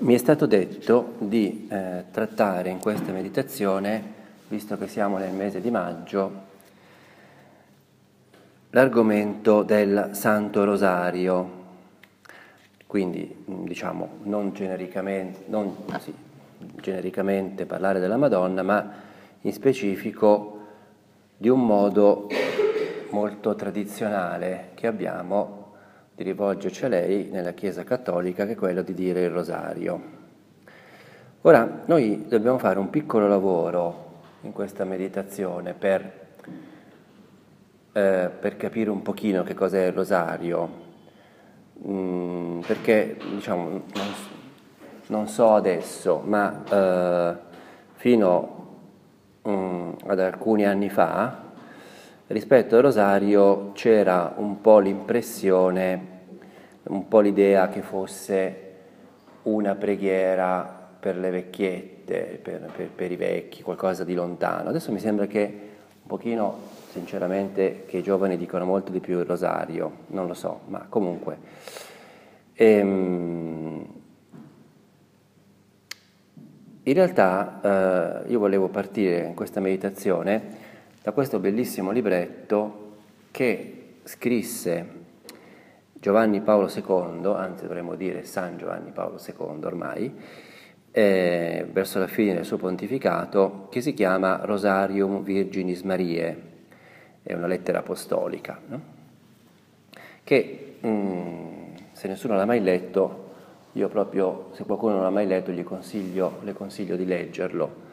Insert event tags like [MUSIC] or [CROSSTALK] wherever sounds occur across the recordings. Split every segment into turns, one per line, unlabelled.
mi è stato detto di eh, trattare in questa meditazione, visto che siamo nel mese di maggio, l'argomento del Santo Rosario, quindi diciamo non genericamente, non, sì, genericamente parlare della Madonna, ma in specifico di un modo molto tradizionale che abbiamo di rivolgerci a lei nella Chiesa Cattolica, che è quello di dire il rosario. Ora, noi dobbiamo fare un piccolo lavoro in questa meditazione per, eh, per capire un pochino che cos'è il rosario, mm, perché diciamo, non, non, so adesso, ma eh, fino mm, ad alcuni anni fa, rispetto al rosario c'era un po' l'impressione, un po' l'idea che fosse una preghiera per le vecchiette, per, per, per, i vecchi, qualcosa di lontano. Adesso mi sembra che un pochino, sinceramente, che i giovani dicono molto di più il rosario, non lo so, ma comunque. Ehm, in realtà eh, io volevo partire in questa meditazione da questo bellissimo libretto che scrisse Giovanni Paolo II, anzi dovremmo dire San Giovanni Paolo II ormai, eh, verso la fine del suo pontificato, che si chiama Rosarium Virginis Mariae, è una lettera apostolica, no? che mm, se nessuno l'ha mai letto, io proprio, se qualcuno non l'ha mai letto, gli consiglio, le consiglio di leggerlo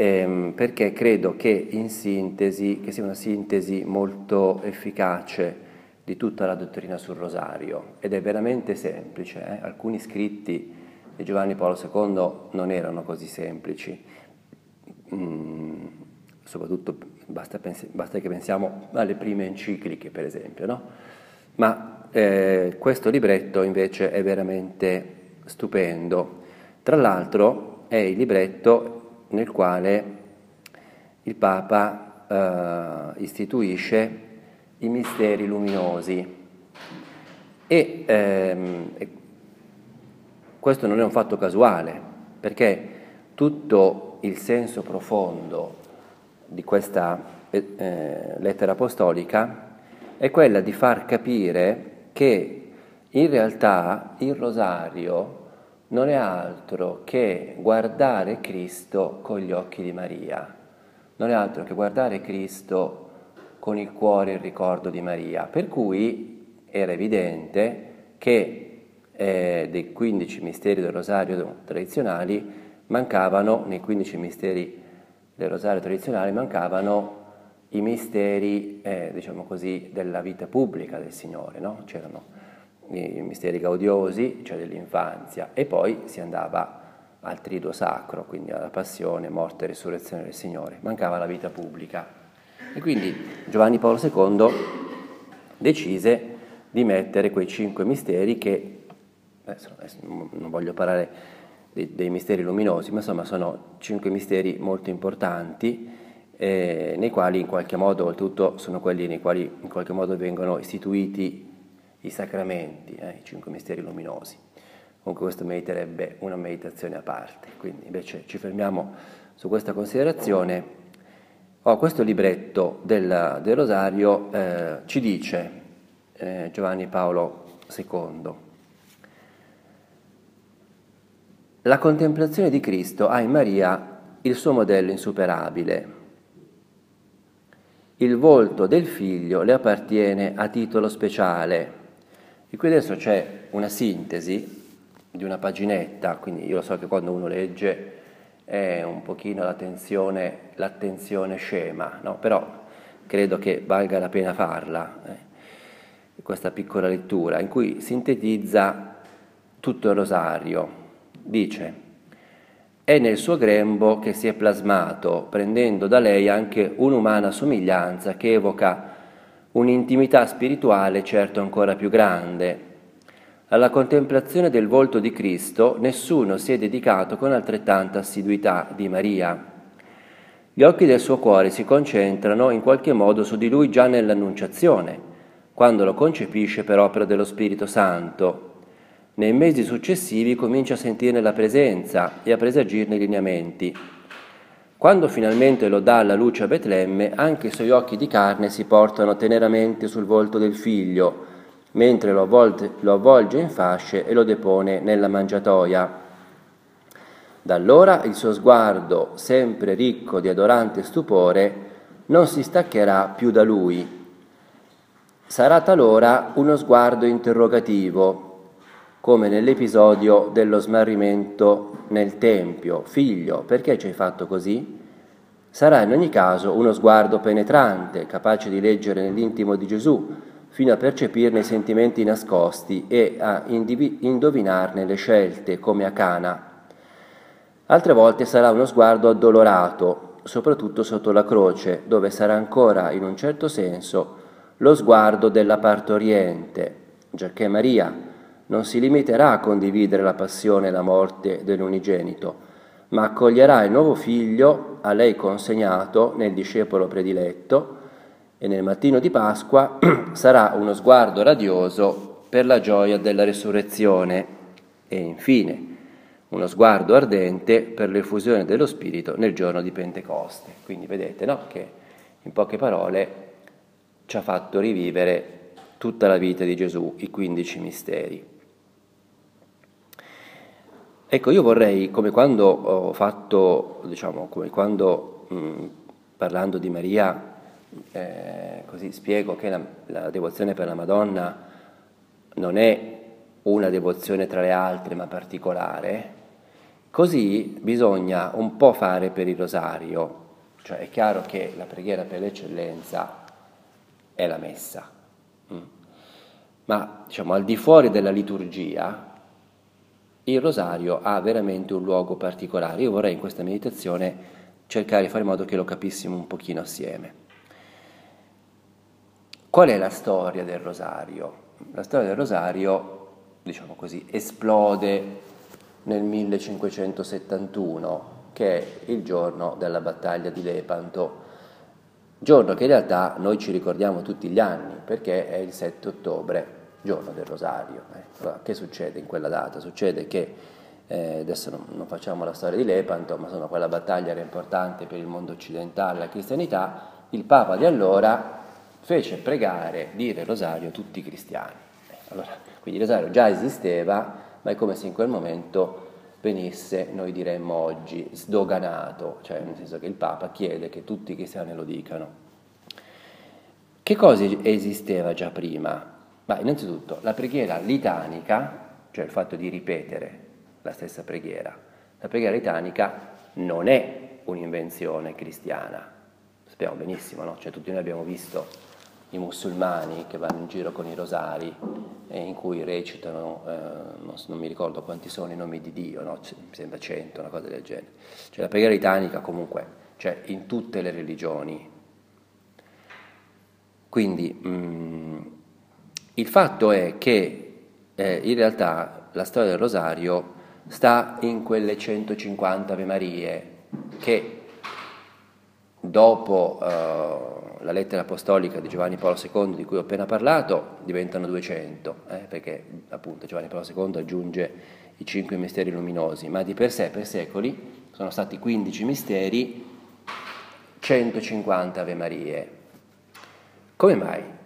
ehm, perché credo che in sintesi, che sia una sintesi molto efficace di tutta la dottrina sul rosario ed è veramente semplice. Eh? Alcuni scritti di Giovanni Paolo II non erano così semplici, mm, soprattutto basta, pens- basta, che pensiamo alle prime encicliche per esempio, no? ma eh, questo libretto invece è veramente stupendo. Tra l'altro è il libretto nel quale il Papa eh, istituisce i misteri luminosi. E ehm, questo non è un fatto casuale perché tutto il senso profondo di questa eh, eh lettera apostolica è quella di far capire che in realtà il rosario non è altro che guardare Cristo con gli occhi di Maria, non è altro che guardare Cristo con il cuore e il ricordo di Maria, per cui era evidente che eh, dei 15 misteri del rosario tradizionali mancavano, nei 15 misteri del rosario tradizionale mancavano i misteri, eh, diciamo così, della vita pubblica del Signore, no? C'erano i misteri gaudiosi, cioè dell'infanzia, e poi si andava al triduo sacro, quindi alla passione, morte e risurrezione del Signore. Mancava la vita pubblica. E quindi Giovanni Paolo II decise di mettere quei cinque misteri che, adesso, adesso non voglio parlare dei, dei, misteri luminosi, ma insomma sono cinque misteri molto importanti, eh, nei quali in qualche modo, oltretutto, sono quelli nei quali in qualche modo vengono istituiti i sacramenti, eh, i cinque misteri luminosi. Comunque questo meriterebbe una meditazione a parte, quindi invece ci fermiamo su questa considerazione. Oh, questo libretto del, del Rosario eh, ci dice eh, Giovanni Paolo II, la contemplazione di Cristo ha in Maria il suo modello insuperabile. Il volto del figlio le appartiene a titolo speciale e qui adesso c'è una sintesi di una paginetta, quindi io lo so che quando uno legge è un pochino l'attenzione, l'attenzione scema, no? però credo che valga la pena farla, eh, questa piccola lettura, in cui sintetizza tutto il rosario. Dice, è nel suo grembo che si è plasmato, prendendo da lei anche un'umana somiglianza che evoca un'intimità spirituale certo ancora più grande. Alla contemplazione del volto di Cristo nessuno si è dedicato con altrettanta assiduità di Maria. Gli occhi del suo cuore si concentrano in qualche modo su di lui già nell'Annunciazione, quando lo concepisce per opera dello Spirito Santo, nei mesi successivi comincia a sentirne la presenza e a presagirne i lineamenti. Quando finalmente lo dà alla luce a Betlemme, anche i suoi occhi di carne si portano teneramente sul volto del figlio, mentre lo, avvolte, lo avvolge in fasce e lo depone nella mangiatoia. Da allora il suo sguardo, sempre ricco di adorante stupore, non si staccherà più da lui. Sarà talora uno sguardo interrogativo, come nell'episodio dello smarrimento nel Tempio. Figlio, perché ci hai fatto così? Sarà in ogni caso uno sguardo penetrante, capace di leggere nell'intimo di Gesù, fino a percepirne i sentimenti nascosti e a indovinarne le scelte, come a Cana. Altre volte sarà uno sguardo addolorato, soprattutto sotto la croce, dove sarà ancora, in un certo senso, lo sguardo della partoriente, giacché Maria, non si limiterà a condividere la passione e la morte dell'unigenito, ma accoglierà il nuovo figlio a lei consegnato nel discepolo prediletto e nel mattino di Pasqua [CLEARS THROAT] sarà uno sguardo radioso per la gioia della resurrezione e infine uno sguardo ardente per l'effusione dello Spirito nel giorno di Pentecoste. Quindi vedete no? che in poche parole ci ha fatto rivivere tutta la vita di Gesù, i quindici misteri. Ecco, io vorrei, come quando ho fatto, diciamo, come quando mh, parlando di Maria, eh, così spiego che la, la devozione per la Madonna non è una devozione tra le altre ma particolare, così bisogna un po' fare per il rosario, cioè è chiaro che la preghiera per l'eccellenza è la messa, ma diciamo al di fuori della liturgia il rosario ha veramente un luogo particolare. Io vorrei in questa meditazione cercare di fare in modo che lo capissimo un pochino assieme. Qual è la storia del rosario? La storia del rosario, diciamo così, esplode nel 1571, che è il giorno della battaglia di Lepanto, giorno che in realtà noi ci ricordiamo tutti gli anni, perché è il 7 ottobre giorno del rosario. Eh. Allora, che succede in quella data? Succede che, eh, adesso non, non, facciamo la storia di Lepanto, ma insomma quella battaglia era importante per il mondo occidentale, la cristianità, il Papa di allora fece pregare, dire il rosario tutti i cristiani. Eh, allora, quindi il rosario già esisteva, ma è come se in quel momento venisse, noi diremmo oggi, sdoganato, cioè nel senso che il Papa chiede che tutti i cristiani lo dicano. Che cosa esisteva già prima? Ma innanzitutto la preghiera litanica, cioè il fatto di ripetere la stessa preghiera, la preghiera litanica non è un'invenzione cristiana. Sappiamo benissimo, no? Cioè tutti noi abbiamo visto i musulmani che vanno in giro con i rosari e in cui recitano, eh, non, non, mi ricordo quanti sono i nomi di Dio, no? mi sembra cento, una cosa del genere. Cioè la preghiera litanica comunque, cioè in tutte le religioni. Quindi mh, mm, il fatto è che eh, in realtà la storia del rosario sta in quelle 150 Ave Marie che dopo eh, la lettera apostolica di Giovanni Paolo II di cui ho appena parlato diventano 200, eh, perché appunto Giovanni Paolo II aggiunge i cinque misteri luminosi, ma di per sé per secoli sono stati 15 misteri, 150 Ave Marie. Come mai?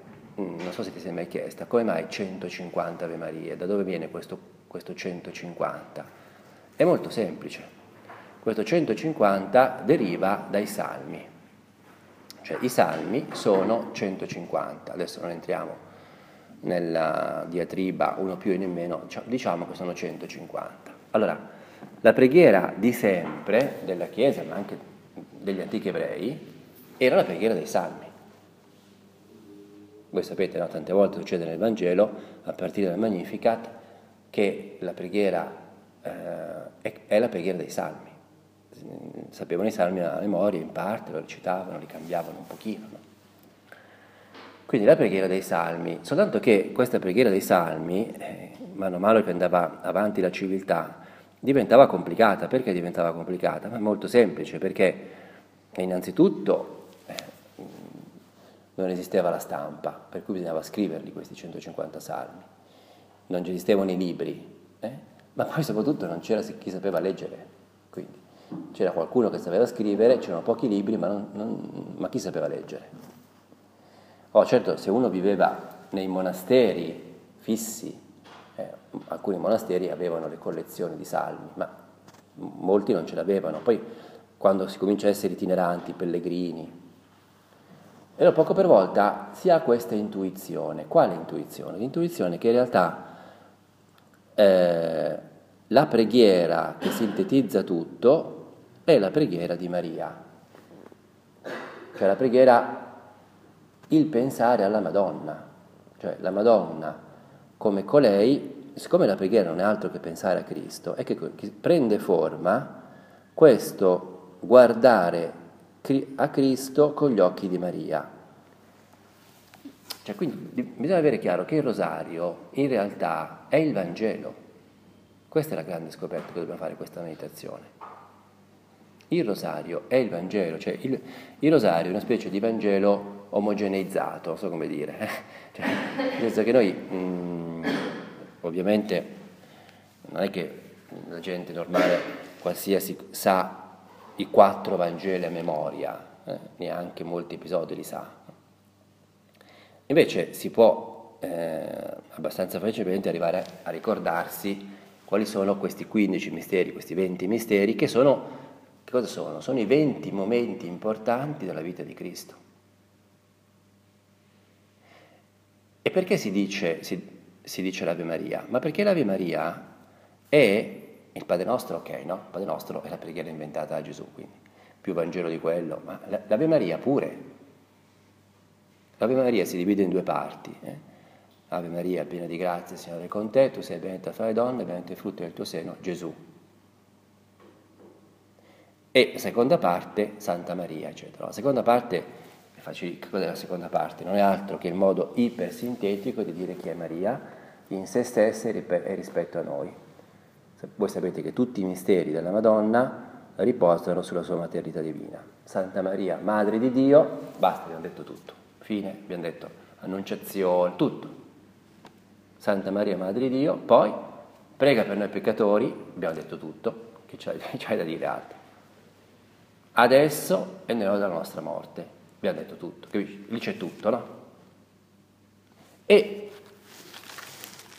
Mm, non so se ti sei mai chiesta, come mai 150 Ave Marie? Da dove viene questo, questo 150? È molto semplice. Questo 150 deriva dai salmi. Cioè i salmi sono 150. Adesso non entriamo nella diatriba uno più e nemmeno, diciamo che sono 150. Allora, la preghiera di sempre della Chiesa, ma anche degli antichi ebrei, era la preghiera dei salmi. Voi sapete, no? tante volte succede nel Vangelo, a partire dal Magnificat, che la preghiera eh, è, la preghiera dei salmi. Sapevano i salmi a memoria, in parte, lo recitavano, li cambiavano un pochino. No? Quindi la preghiera dei salmi, soltanto che questa preghiera dei salmi, eh, mano a mano che andava avanti la civiltà, diventava complicata. Perché diventava complicata? Ma molto semplice, perché innanzitutto non esisteva la stampa, per cui bisognava scriverli questi 150 salmi. Non esistevano i libri, Eh? Ma poi soprattutto non c'era chi sapeva leggere, quindi c'era qualcuno che sapeva scrivere, c'erano pochi libri, ma, non, non, ma chi sapeva leggere? Oh, certo, se uno viveva nei monasteri fissi, eh, alcuni monasteri avevano le collezioni di salmi, ma molti non ce l'avevano. Poi quando si comincia a essere itineranti, pellegrini, allora poco per volta si ha questa intuizione. Quale intuizione? L'intuizione che in realtà eh, la preghiera che sintetizza tutto è la preghiera di Maria, cioè la preghiera, il pensare alla Madonna, cioè la Madonna come colei, siccome la preghiera non è altro che pensare a Cristo, è che prende forma questo guardare a Cristo con gli occhi di Maria. Cioè, quindi bisogna avere chiaro che il rosario in realtà è il Vangelo. Questa è la grande scoperta che dobbiamo fare in questa meditazione. Il rosario è il Vangelo, cioè il, il rosario è una specie di Vangelo omogeneizzato, non so come dire. Eh? [LAUGHS] Cioè, nel senso che noi, mm, ovviamente, non è che la gente normale qualsiasi sa i quattro Vangeli a memoria, eh, neanche molti episodi li sa. Invece si può eh, abbastanza facilmente arrivare a ricordarsi quali sono questi 15 misteri, questi 20 misteri, che sono, che cosa sono? Sono i 20 momenti importanti della vita di Cristo. E perché si dice, si, si dice l'Ave Maria? Ma perché l'Ave Maria è il Padre Nostro, ok, no? Il Padre Nostro è la preghiera inventata da Gesù, quindi più Vangelo di quello, ma l'Ave Maria pure. L'Ave Maria si divide in due parti. Eh? Ave Maria, piena di grazia, Signore è con te, tu sei benedetta fra le donne, benedetto il frutto del tuo seno, Gesù. E seconda parte, Santa Maria, eccetera. La seconda parte, è facile, che cos'è la seconda parte? Non è altro che il modo ipersintetico di dire chi è Maria in se stessa e rispetto a noi. Voi sapete che tutti i misteri della Madonna riposano sulla sua maternità divina. Santa Maria, Madre di Dio, basta, abbiamo detto tutto. Fine, abbiamo detto annunciazione, tutto. Santa Maria, Madre di Dio, poi prega per noi peccatori, abbiamo detto tutto, che c'hai [LAUGHS] da dire altro. Adesso è nell'ora della nostra morte, abbiamo detto tutto, capisci? Lì c'è tutto, no? E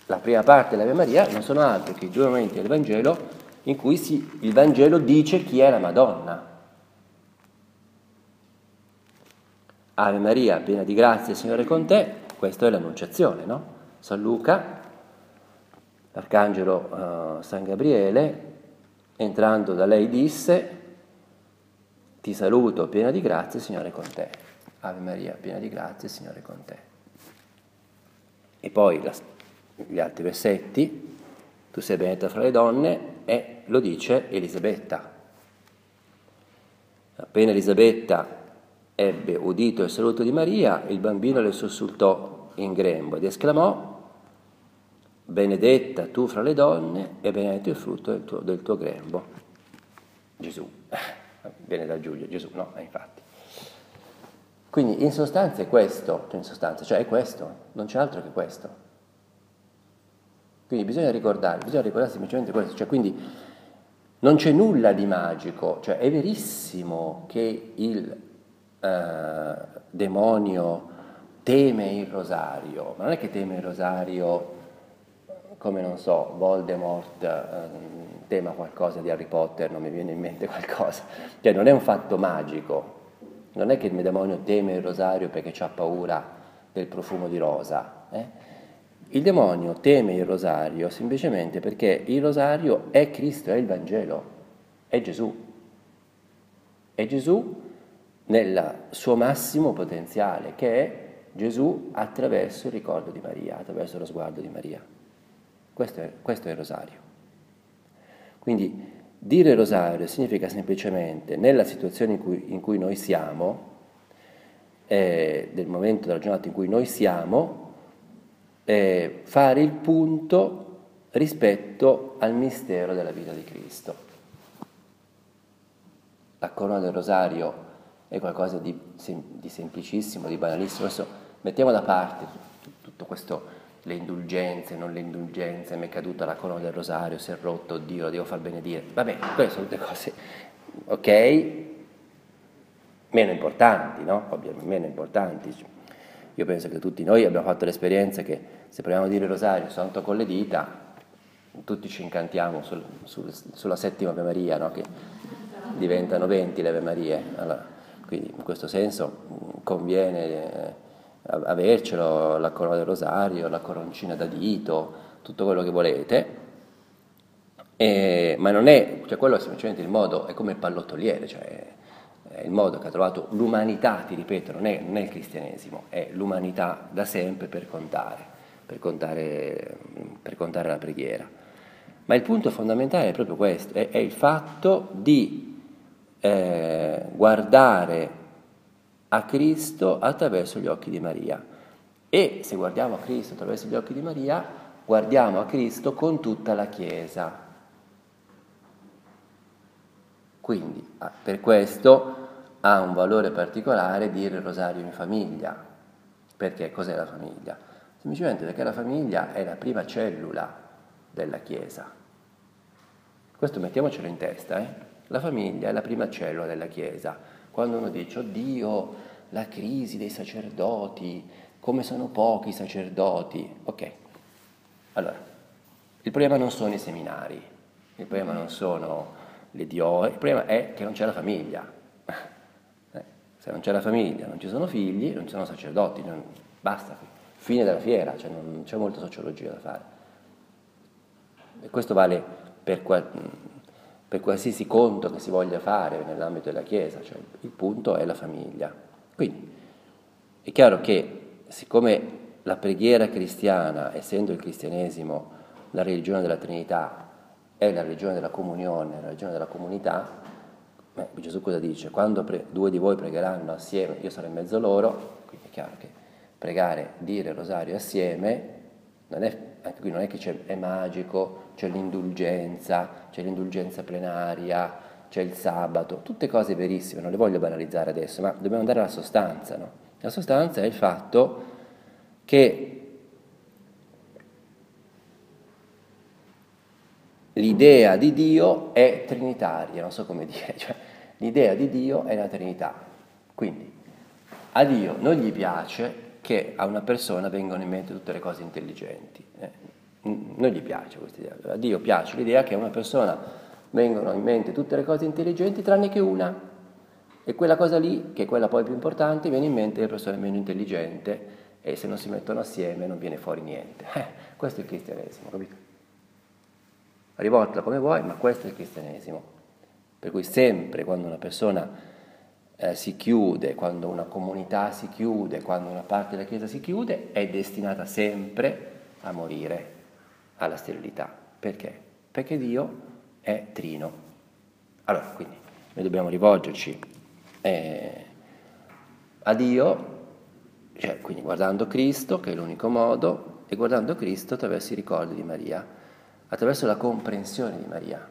la prima parte dell'Ave Maria non sono altro che i due momenti del Vangelo in cui si, il Vangelo dice chi è la Madonna. Ave Maria, piena di grazia, Signore con te, questa è l'annunciazione, no? San Luca, l'arcangelo uh, San Gabriele, entrando da lei disse, ti saluto piena di grazia, Signore con te. Ave Maria, piena di grazia, Signore con te. E poi la, gli altri versetti, tu sei benedetta fra le donne, e lo dice Elisabetta. Appena Elisabetta ebbe udito il saluto di Maria, il bambino le sussultò in grembo ed esclamò, benedetta tu fra le donne e benedetto il frutto del tuo, del tuo grembo. Gesù, [LAUGHS] viene da Giulio, Gesù, no, eh, infatti. Quindi in sostanza è questo, in sostanza, cioè è questo, non c'è altro che questo. Quindi bisogna ricordare, bisogna ricordare semplicemente questo, cioè quindi non c'è nulla di magico, cioè è verissimo che il eh, demonio teme il rosario, ma non è che teme il rosario come non so, Voldemort eh, tema qualcosa di Harry Potter, non mi viene in mente [LAUGHS] qualcosa, cioè non è un fatto magico, non è che il demonio teme il rosario perché ha paura del profumo di rosa, eh? Il demonio teme il rosario semplicemente perché il rosario è Cristo, è il Vangelo, è Gesù. È Gesù nel suo massimo potenziale, che è Gesù attraverso il ricordo di Maria, attraverso lo sguardo di Maria. Questo è, questo è il rosario. Quindi dire rosario significa semplicemente nella situazione in cui, in cui noi siamo, eh, del momento della giornata in cui noi siamo, eh, fare il punto rispetto al mistero della vita di Cristo. La corona del rosario è qualcosa di, di semplicissimo, di banalissimo. Adesso mettiamo da parte tutto questo le indulgenze, non le indulgenze, mi è caduta la colonna del rosario, si è rotto, Dio, lo devo far benedire. Vabbè, quelle sono tutte cose, ok, meno importanti, no? Ovviamente meno importanti. Io penso che tutti noi abbiamo fatto l'esperienza che se proviamo a dire il rosario santo con le dita, tutti ci incantiamo sul, sul, sulla settima Ave Maria, no? che diventano 20 le Ave Marie. Allora, quindi in questo senso conviene eh, avercelo, la corona del rosario, la coroncina da dito, tutto quello che volete, e, ma non è, cioè quello è semplicemente il modo, è come il pallottoliere, cioè è il modo che ha trovato l'umanità, ti ripeto, non è, non è il cristianesimo, è l'umanità da sempre per contare, per contare, per contare la preghiera. Ma il punto fondamentale è proprio questo, è, è il fatto di eh, guardare a Cristo attraverso gli occhi di Maria. E se guardiamo a Cristo attraverso gli occhi di Maria, guardiamo a Cristo con tutta la Chiesa. Quindi ah, per questo ha un valore particolare dire il rosario in famiglia. Perché cos'è la famiglia? Semplicemente perché la famiglia è la prima cellula della Chiesa. Questo mettiamocelo in testa, eh? La famiglia è la prima cellula della Chiesa. Quando uno dice, oddio, la crisi dei sacerdoti, come sono pochi i sacerdoti. Ok, allora, il problema non sono i seminari, il problema non sono le diore, il problema è che non c'è la famiglia. [LAUGHS] Eh, se non c'è la famiglia, non ci sono figli, non ci sono sacerdoti, non, basta, fine della fiera, cioè non c'è molta sociologia da fare. E questo vale per, per qualsiasi conto che si voglia fare nell'ambito della Chiesa, cioè il punto è la famiglia. Quindi è chiaro che siccome la preghiera cristiana, essendo il cristianesimo la religione della Trinità, è la religione della comunione, la religione della comunità, beh, Gesù cosa dice? Quando pre- due di voi pregheranno assieme, io sarò in mezzo loro, quindi è chiaro che pregare, dire il rosario assieme, non è, anche qui non è che è magico, c'è l'indulgenza, c'è l'indulgenza plenaria, c'è il sabato, tutte cose verissime, non le voglio banalizzare adesso, ma dobbiamo andare alla sostanza. No? La sostanza è il fatto che l'idea di Dio è trinitaria, non so come dire, [LAUGHS] cioè, l'idea di Dio è la Trinità. Quindi a Dio non gli piace che a una persona vengano in mente tutte le cose intelligenti. Eh? Non gli piace questa idea. A Dio piace l'idea che a una persona vengono in mente tutte le cose intelligenti tranne che una. E quella cosa lì, che è quella poi più importante, viene in mente le persone meno intelligenti e se non si mettono assieme non viene fuori niente. Eh, questo è il cristianesimo, capito? Rivoltala come vuoi, ma questo è il cristianesimo. Per cui sempre quando una persona eh, si chiude, quando una comunità si chiude, quando una parte della Chiesa si chiude, è destinata sempre a morire alla sterilità. Perché? Perché Dio è trino. Allora, quindi noi dobbiamo rivolgerci eh, a Dio, cioè, quindi guardando Cristo, che è l'unico modo, e guardando Cristo attraverso i ricordi di Maria, attraverso la comprensione di Maria,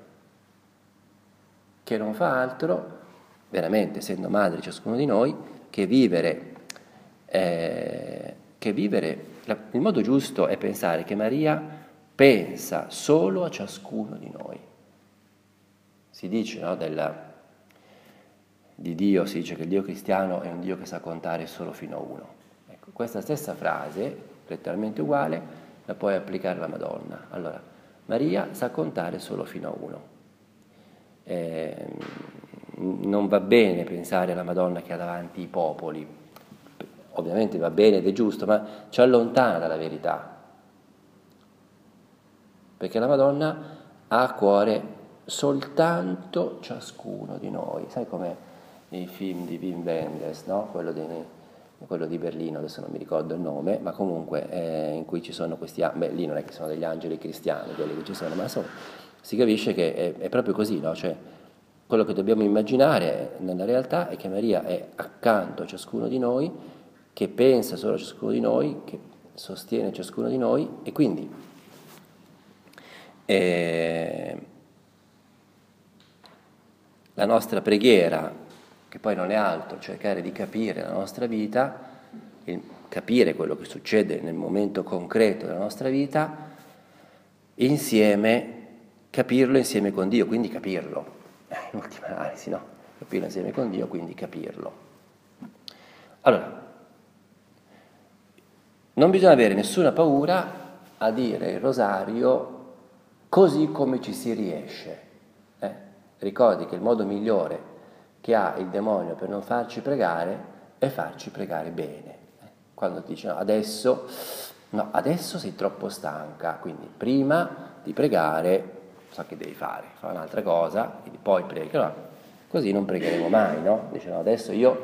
che non fa altro, veramente, essendo madre ciascuno di noi, che vivere, eh, che vivere la, il modo giusto è pensare che Maria pensa solo a ciascuno di noi. Si dice no, della, di Dio, si dice che il Dio cristiano è un Dio che sa contare solo fino a uno. Ecco, questa stessa frase, letteralmente uguale, la puoi applicare alla Madonna. Allora, Maria sa contare solo fino a uno. Eh, non va bene pensare alla Madonna che ha davanti i popoli, ovviamente va bene ed è giusto, ma ci allontana dalla verità perché la Madonna ha a cuore soltanto ciascuno di noi, sai come nei film di Wim Wenders, no? quello, di, quello, di, Berlino, adesso non mi ricordo il nome, ma comunque eh, in cui ci sono questi, beh lì non è che sono degli angeli cristiani quelli che ci sono, ma insomma si capisce che è, è proprio così, no? cioè, quello che dobbiamo immaginare nella realtà è che Maria è accanto a ciascuno di noi, che pensa solo a ciascuno di noi, che sostiene ciascuno di noi e quindi e la nostra preghiera, che poi non è altro cercare di capire la nostra vita, capire quello che succede nel momento concreto della nostra vita, insieme, capirlo insieme con Dio, quindi capirlo, eh, in ultima analisi, no? Capirlo insieme con Dio, quindi capirlo. Allora, non bisogna avere nessuna paura a dire il rosario così come ci si riesce. Eh? Ricordi che il modo migliore che ha il demonio per non farci pregare è farci pregare bene. Quando ti dice no, adesso, no, adesso sei troppo stanca, quindi prima di pregare, so che devi fare, fa un'altra cosa, quindi poi preghi, no, così non pregheremo mai, no? Dice no, adesso io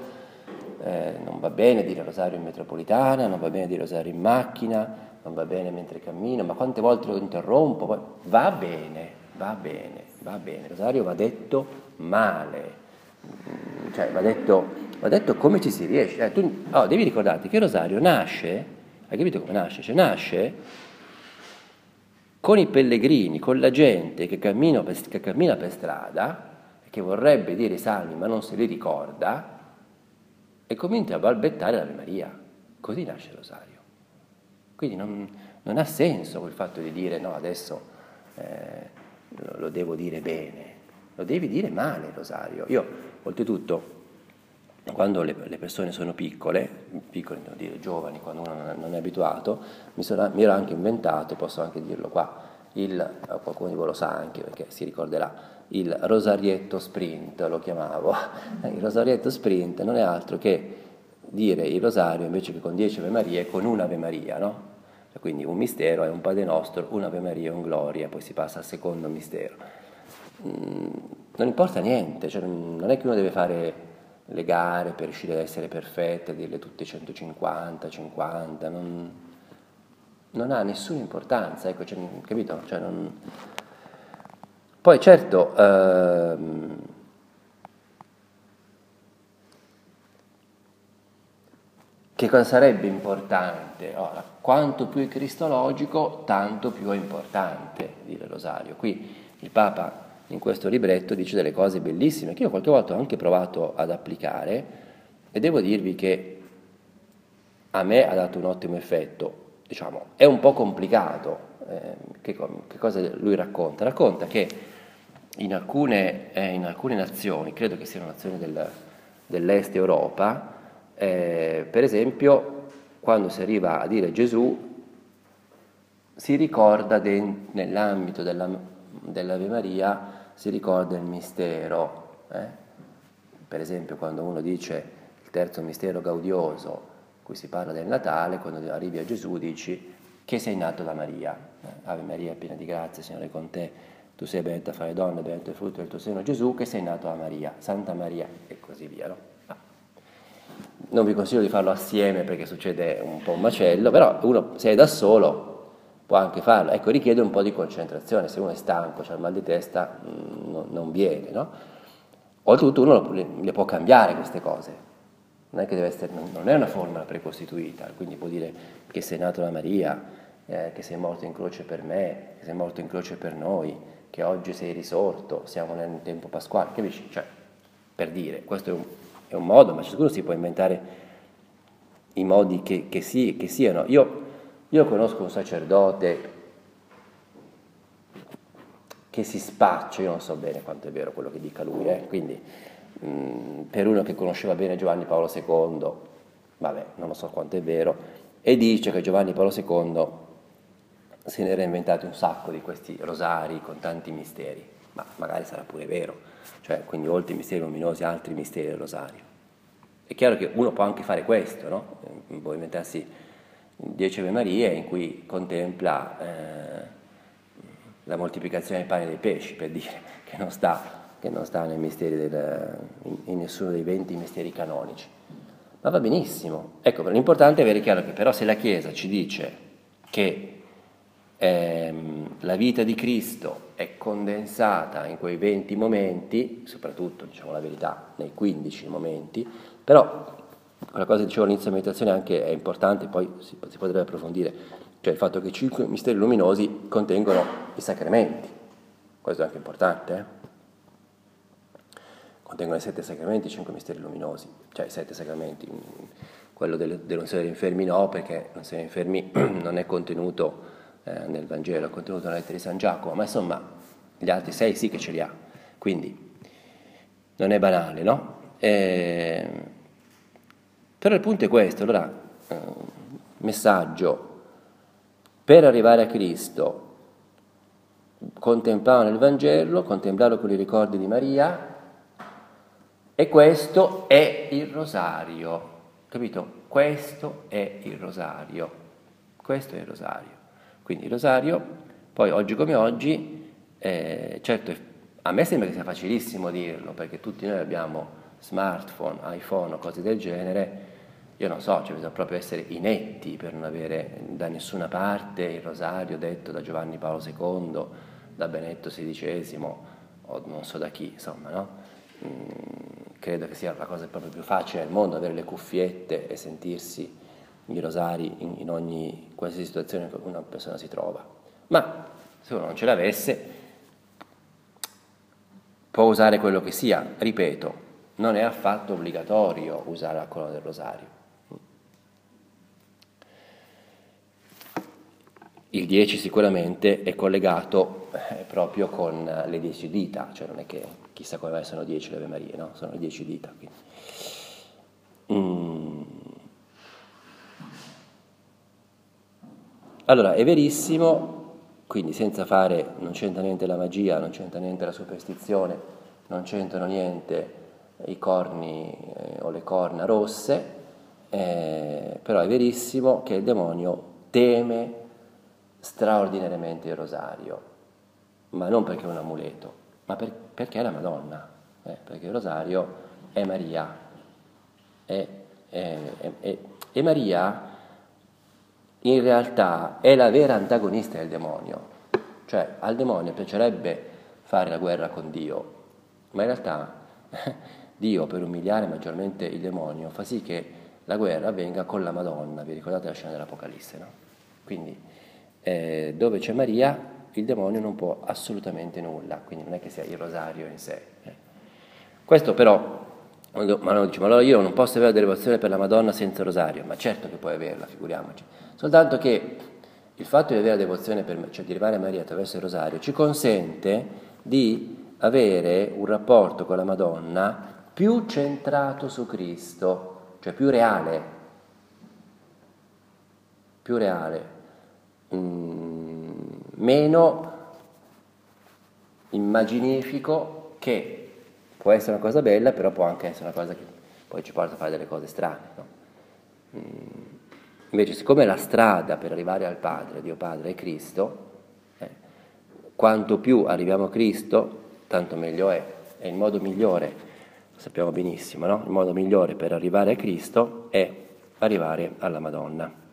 eh, non va bene dire rosario in metropolitana, non va bene dire rosario in macchina, non va bene mentre cammino, ma quante volte lo interrompo? Va bene, va bene, va bene, il rosario va detto male, cioè va detto va detto come ci si riesce. Eh, tu, oh, devi ricordarti che il rosario nasce, hai capito come nasce? Cioè nasce con i pellegrini, con la gente che cammina per, che cammina per strada che vorrebbe dire i salmi ma non se li ricorda e comincia a balbettare l'Ave Maria. Così nasce il rosario. Quindi non, non ha senso quel fatto di dire no, adesso eh, lo, devo dire bene, lo devi dire male il rosario. Io, oltretutto, quando le, le, persone sono piccole, piccole devo dire giovani, quando uno non è, non è abituato, mi, sono, mi, ero anche inventato, posso anche dirlo qua, il, qualcuno di voi lo sa anche perché si ricorderà, il rosarietto sprint lo chiamavo. [LAUGHS] Il rosarietto sprint non è altro che dire il rosario invece che con dieci Ave Marie, con una Ave Maria, no? Cioè, quindi un mistero è un Padre Nostro, un Ave Maria, un Gloria, poi si passa al secondo mistero. Mm, non importa niente, cioè non è che uno deve fare le gare per riuscire ad essere perfette, dirle tutte 150, 50, non, non ha nessuna importanza, ecco, cioè, capito? Cioè non... Poi certo, ehm, che cosa sarebbe importante? Ora, quanto più è cristologico, tanto più è importante dire rosario. Qui il Papa in questo libretto dice delle cose bellissime che io qualche volta ho anche provato ad applicare e devo dirvi che a me ha dato un ottimo effetto. Diciamo, è un po' complicato. Eh, che, che, cosa lui racconta? Racconta che in alcune, eh, in alcune nazioni, credo che siano nazioni del, dell'est Europa, eh, per esempio, quando si arriva a dire Gesù, si ricorda de, nell'ambito della, dell'Ave Maria si ricorda il mistero. Eh? Per esempio quando uno dice il terzo mistero gaudioso, qui si parla del Natale, quando arrivi a Gesù dici che sei nato da Maria. Eh? Ave Maria, piena di grazia, Signore con te, tu sei benedetta fra le donne, benedetto il frutto del tuo seno Gesù, che sei nato da Maria, Santa Maria e così via. No? Non vi consiglio di farlo assieme perché succede un po' un macello, però uno se è da solo può anche farlo. Ecco, richiede un po' di concentrazione, se uno è stanco, ha il mal di testa, mm, non, non viene, no? Oltretutto uno le, le, può cambiare queste cose, non è che deve essere, non è una formula precostituita, quindi può dire che sei nato da Maria, eh, che sei morto in croce per me, che sei morto in croce per noi, che oggi sei risorto, siamo nel tempo pasquale, capisci? Cioè, per dire, questo è un, è un modo, ma ciascuno si può inventare i modi che, che, si, che siano. Io io conosco un sacerdote che si spaccia, io non so bene quanto è vero quello che dica lui, eh? quindi mh, mm, per uno che conosceva bene Giovanni Paolo II, vabbè, non lo so quanto è vero, e dice che Giovanni Paolo II se ne era inventato un sacco di questi rosari con tanti misteri, ma magari sarà pure vero, cioè quindi oltre i misteri luminosi altri misteri del rosario. È chiaro che uno può anche fare questo, no? può inventarsi 10 Ave Marie in cui contempla eh, la moltiplicazione dei pani e dei pesci, per dire [LAUGHS] che non sta, che non sta del, in, nessuno dei 20 misteri canonici. Ma va benissimo. Ecco, l'importante è avere chiaro che però se la Chiesa ci dice che ehm, la vita di Cristo è condensata in quei 20 momenti, soprattutto, diciamo la verità, nei 15 momenti, però una cosa che dicevo all'inizio della meditazione anche è importante, poi si, si potrebbe approfondire, cioè il fatto che i cinque misteri luminosi contengono i sacramenti, questo è anche importante, eh? contengono i sette sacramenti, i cinque misteri luminosi, cioè i sette sacramenti, quello del, dell'unzione degli infermi no, perché l'unzione degli infermi [CLEARS THROAT] non è contenuto eh, nel Vangelo, contenuto nella lettera di San Giacomo, ma insomma gli altri sei sì che ce li ha, quindi non è banale, no? Eh, però il punto è questo, allora, eh, messaggio, per arrivare a Cristo, contemplare nel Vangelo, contemplarlo con i ricordi di Maria, e questo è il rosario, capito? Questo è il rosario, questo è il rosario. Quindi il rosario, poi oggi come oggi, eh, certo a me sembra che sia facilissimo dirlo, perché tutti noi abbiamo smartphone, iPhone o cose del genere, io non so, cioè bisogna proprio essere inetti per non avere da nessuna parte il rosario detto da Giovanni Paolo II, da Benedetto XVI o non so da chi, insomma, no? Mm, credo che sia la cosa proprio più facile al mondo avere le cuffiette e sentirsi i rosari in, in ogni qualsiasi situazione in cui una persona si trova. Ma se uno non ce l'avesse, può usare quello che sia, ripeto, non è affatto obbligatorio usare la colonna del rosario. Il 10 sicuramente è collegato eh, proprio con le 10 dita, cioè non è che chissà come mai sono 10 le Ave Marie, no? Sono le 10 dita. Mm. Allora, è verissimo quindi senza fare, non c'entra niente la magia, non c'entra niente la superstizione, non c'entrano niente i corni eh, o le corna rosse, eh, però è verissimo che il demonio teme straordinariamente il rosario, ma non perché è un amuleto, ma per, perché è la Madonna, eh, perché il rosario è Maria, è, è, Maria in realtà è la vera antagonista del demonio. Cioè al demonio piacerebbe fare la guerra con Dio, ma in realtà [LAUGHS] Dio per umiliare maggiormente il demonio fa sì che la guerra avvenga con la Madonna, vi ricordate la scena dell'Apocalisse, no? Quindi eh, dove c'è Maria il demonio non può assolutamente nulla, quindi non è che sia il rosario in sé. Eh. Questo però, ma non dice, ma allora io non posso avere la devozione per la Madonna senza rosario, ma certo che puoi averla, figuriamoci. Soltanto che il fatto di avere la devozione, per, cioè di arrivare a Maria attraverso il rosario, ci consente di avere un rapporto con la Madonna più centrato su Cristo, cioè più reale, più reale, mm, meno immaginifico che può essere una cosa bella, però può anche essere una cosa che poi ci porta a fare delle cose strane. No? Mm. Invece, siccome la strada per arrivare al Padre, Dio Padre, è Cristo, eh, quanto più arriviamo a Cristo, tanto meglio è. È il modo migliore, lo sappiamo benissimo, no? Il modo migliore per arrivare a Cristo è arrivare alla Madonna.